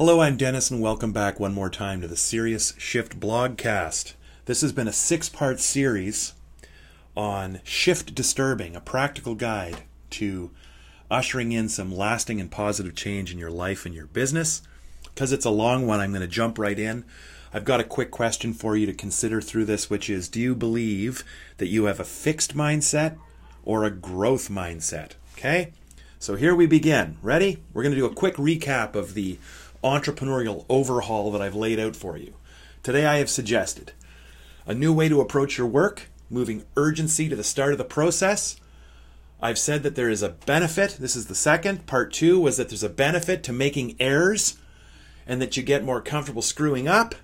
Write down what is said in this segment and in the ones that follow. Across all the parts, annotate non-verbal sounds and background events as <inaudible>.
Hello, I'm Dennis, and welcome back one more time to the Serious Shift blogcast. This has been a six part series on shift disturbing, a practical guide to ushering in some lasting and positive change in your life and your business. Because it's a long one, I'm going to jump right in. I've got a quick question for you to consider through this, which is Do you believe that you have a fixed mindset or a growth mindset? Okay? So here we begin. Ready? We're going to do a quick recap of the entrepreneurial overhaul that I've laid out for you. Today I have suggested a new way to approach your work, moving urgency to the start of the process. I've said that there is a benefit. This is the second. Part two was that there's a benefit to making errors and that you get more comfortable screwing up.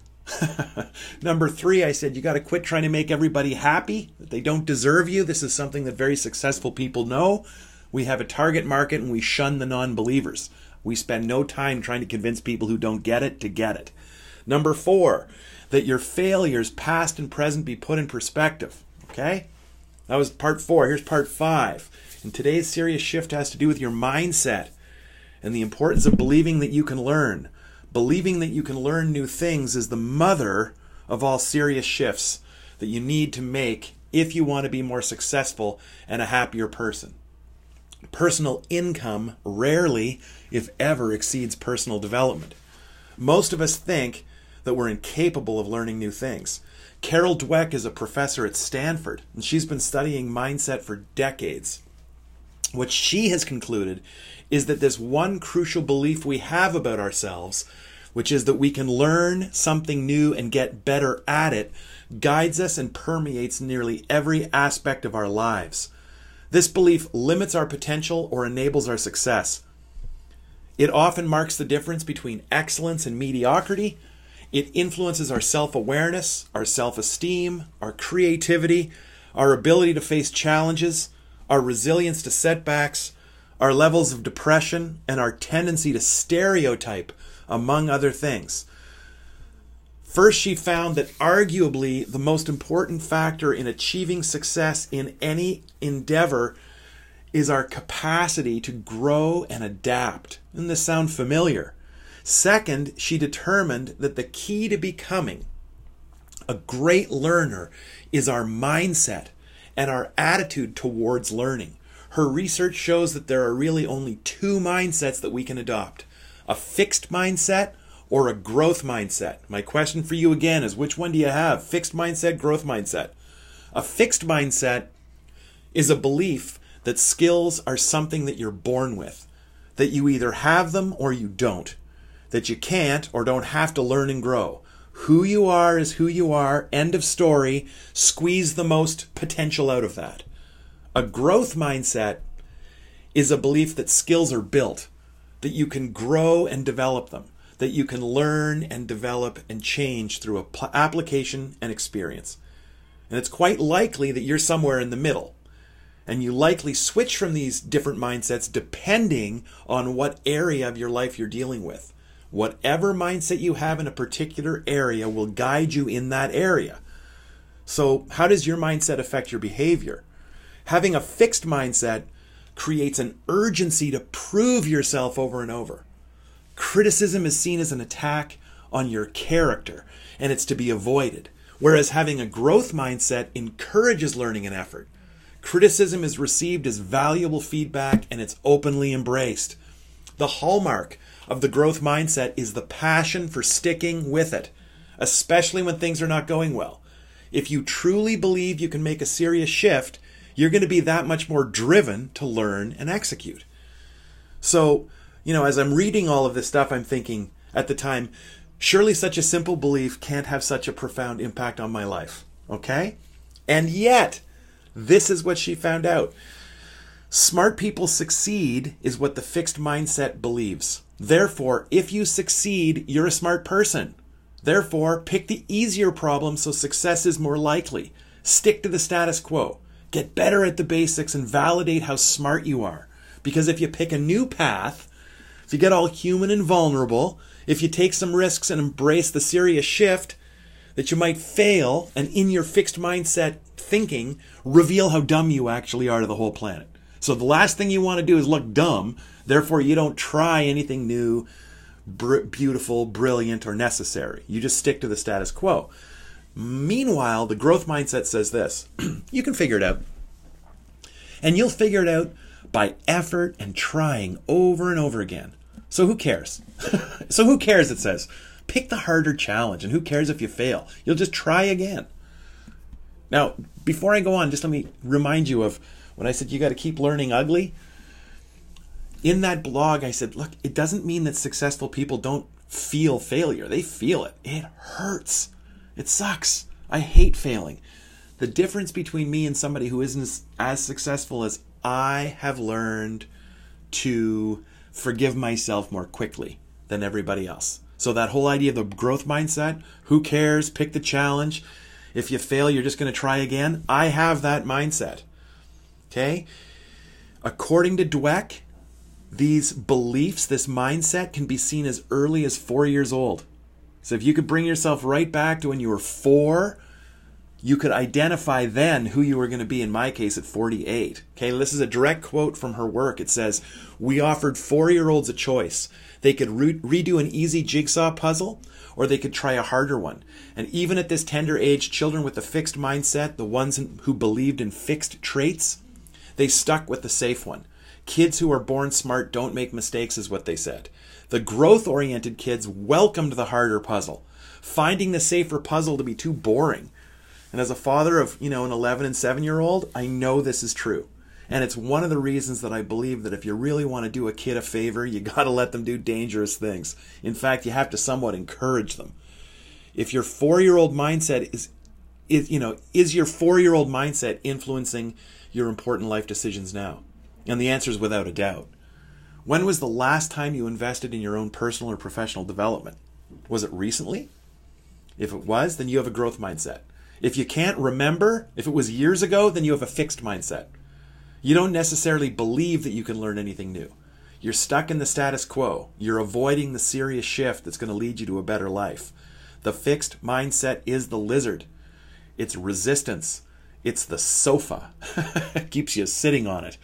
<laughs> Number three, I said you got to quit trying to make everybody happy, that they don't deserve you. This is something that very successful people know. We have a target market and we shun the non believers. We spend no time trying to convince people who don't get it to get it. Number four, that your failures, past and present, be put in perspective. Okay? That was part four. Here's part five. And today's serious shift has to do with your mindset and the importance of believing that you can learn. Believing that you can learn new things is the mother of all serious shifts that you need to make if you want to be more successful and a happier person. Personal income rarely, if ever, exceeds personal development. Most of us think that we're incapable of learning new things. Carol Dweck is a professor at Stanford, and she's been studying mindset for decades. What she has concluded is that this one crucial belief we have about ourselves, which is that we can learn something new and get better at it, guides us and permeates nearly every aspect of our lives. This belief limits our potential or enables our success. It often marks the difference between excellence and mediocrity. It influences our self awareness, our self esteem, our creativity, our ability to face challenges, our resilience to setbacks, our levels of depression, and our tendency to stereotype, among other things. First, she found that arguably the most important factor in achieving success in any endeavor is our capacity to grow and adapt. Doesn't this sound familiar? Second, she determined that the key to becoming a great learner is our mindset and our attitude towards learning. Her research shows that there are really only two mindsets that we can adopt a fixed mindset or a growth mindset. My question for you again is which one do you have? Fixed mindset, growth mindset. A fixed mindset is a belief that skills are something that you're born with, that you either have them or you don't, that you can't or don't have to learn and grow. Who you are is who you are, end of story. Squeeze the most potential out of that. A growth mindset is a belief that skills are built, that you can grow and develop them that you can learn and develop and change through application and experience. And it's quite likely that you're somewhere in the middle. And you likely switch from these different mindsets depending on what area of your life you're dealing with. Whatever mindset you have in a particular area will guide you in that area. So, how does your mindset affect your behavior? Having a fixed mindset creates an urgency to prove yourself over and over. Criticism is seen as an attack on your character, and it's to be avoided. Whereas having a growth mindset encourages learning and effort. Criticism is received as valuable feedback and it's openly embraced. The hallmark of the growth mindset is the passion for sticking with it, especially when things are not going well. If you truly believe you can make a serious shift, you're going to be that much more driven to learn and execute. So, you know, as I'm reading all of this stuff, I'm thinking at the time, surely such a simple belief can't have such a profound impact on my life. Okay? And yet, this is what she found out. Smart people succeed is what the fixed mindset believes. Therefore, if you succeed, you're a smart person. Therefore, pick the easier problem so success is more likely. Stick to the status quo. Get better at the basics and validate how smart you are. Because if you pick a new path, if you get all human and vulnerable, if you take some risks and embrace the serious shift, that you might fail and in your fixed mindset thinking reveal how dumb you actually are to the whole planet. So the last thing you want to do is look dumb, therefore you don't try anything new, br- beautiful, brilliant, or necessary. You just stick to the status quo. Meanwhile, the growth mindset says this <clears throat> you can figure it out. And you'll figure it out by effort and trying over and over again. So who cares? <laughs> so who cares, it says. Pick the harder challenge, and who cares if you fail? You'll just try again. Now, before I go on, just let me remind you of when I said you got to keep learning ugly. In that blog, I said, look, it doesn't mean that successful people don't feel failure. They feel it. It hurts. It sucks. I hate failing. The difference between me and somebody who isn't as successful as I have learned to forgive myself more quickly than everybody else. So that whole idea of the growth mindset, who cares, pick the challenge. If you fail, you're just going to try again. I have that mindset. Okay? According to Dweck, these beliefs, this mindset can be seen as early as 4 years old. So if you could bring yourself right back to when you were 4 you could identify then who you were going to be in my case at 48 okay this is a direct quote from her work. It says we offered four-year-olds a choice. They could re- redo an easy jigsaw puzzle or they could try a harder one. And even at this tender age children with a fixed mindset the ones who believed in fixed traits they stuck with the safe one. Kids who are born smart don't make mistakes is what they said. The growth oriented kids welcomed the harder puzzle. Finding the safer puzzle to be too boring and as a father of, you know, an 11 and 7 year old, I know this is true. And it's one of the reasons that I believe that if you really want to do a kid a favor, you <laughs> got to let them do dangerous things. In fact, you have to somewhat encourage them. If your 4-year-old mindset is is you know, is your 4-year-old mindset influencing your important life decisions now? And the answer is without a doubt. When was the last time you invested in your own personal or professional development? Was it recently? If it was, then you have a growth mindset. If you can't remember, if it was years ago, then you have a fixed mindset. You don't necessarily believe that you can learn anything new. You're stuck in the status quo. You're avoiding the serious shift that's going to lead you to a better life. The fixed mindset is the lizard. It's resistance. It's the sofa. it <laughs> keeps you sitting on it.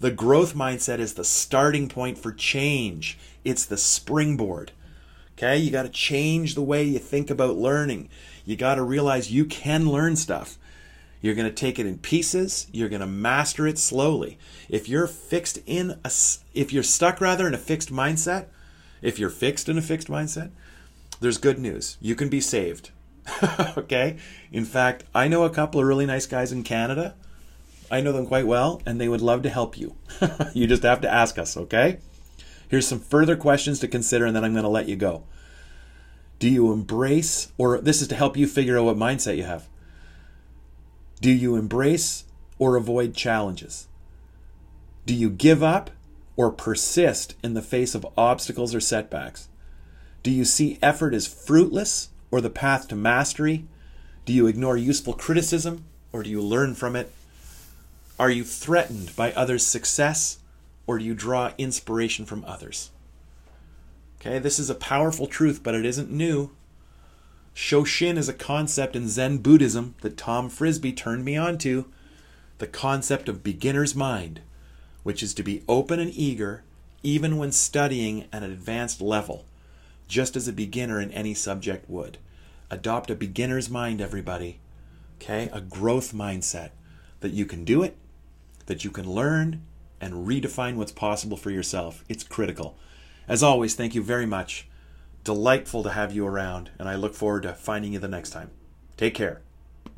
The growth mindset is the starting point for change. It's the springboard. Okay, you got to change the way you think about learning. You got to realize you can learn stuff. You're going to take it in pieces. You're going to master it slowly. If you're fixed in a, if you're stuck rather in a fixed mindset, if you're fixed in a fixed mindset, there's good news. You can be saved. <laughs> okay? In fact, I know a couple of really nice guys in Canada. I know them quite well, and they would love to help you. <laughs> you just have to ask us, okay? Here's some further questions to consider, and then I'm going to let you go. Do you embrace, or this is to help you figure out what mindset you have? Do you embrace or avoid challenges? Do you give up or persist in the face of obstacles or setbacks? Do you see effort as fruitless or the path to mastery? Do you ignore useful criticism or do you learn from it? Are you threatened by others' success or do you draw inspiration from others? Okay, this is a powerful truth, but it isn't new. Shoshin is a concept in Zen Buddhism that Tom Frisbee turned me on to the concept of beginner's mind, which is to be open and eager even when studying at an advanced level, just as a beginner in any subject would. Adopt a beginner's mind, everybody. Okay, a growth mindset that you can do it, that you can learn, and redefine what's possible for yourself. It's critical. As always, thank you very much. Delightful to have you around, and I look forward to finding you the next time. Take care.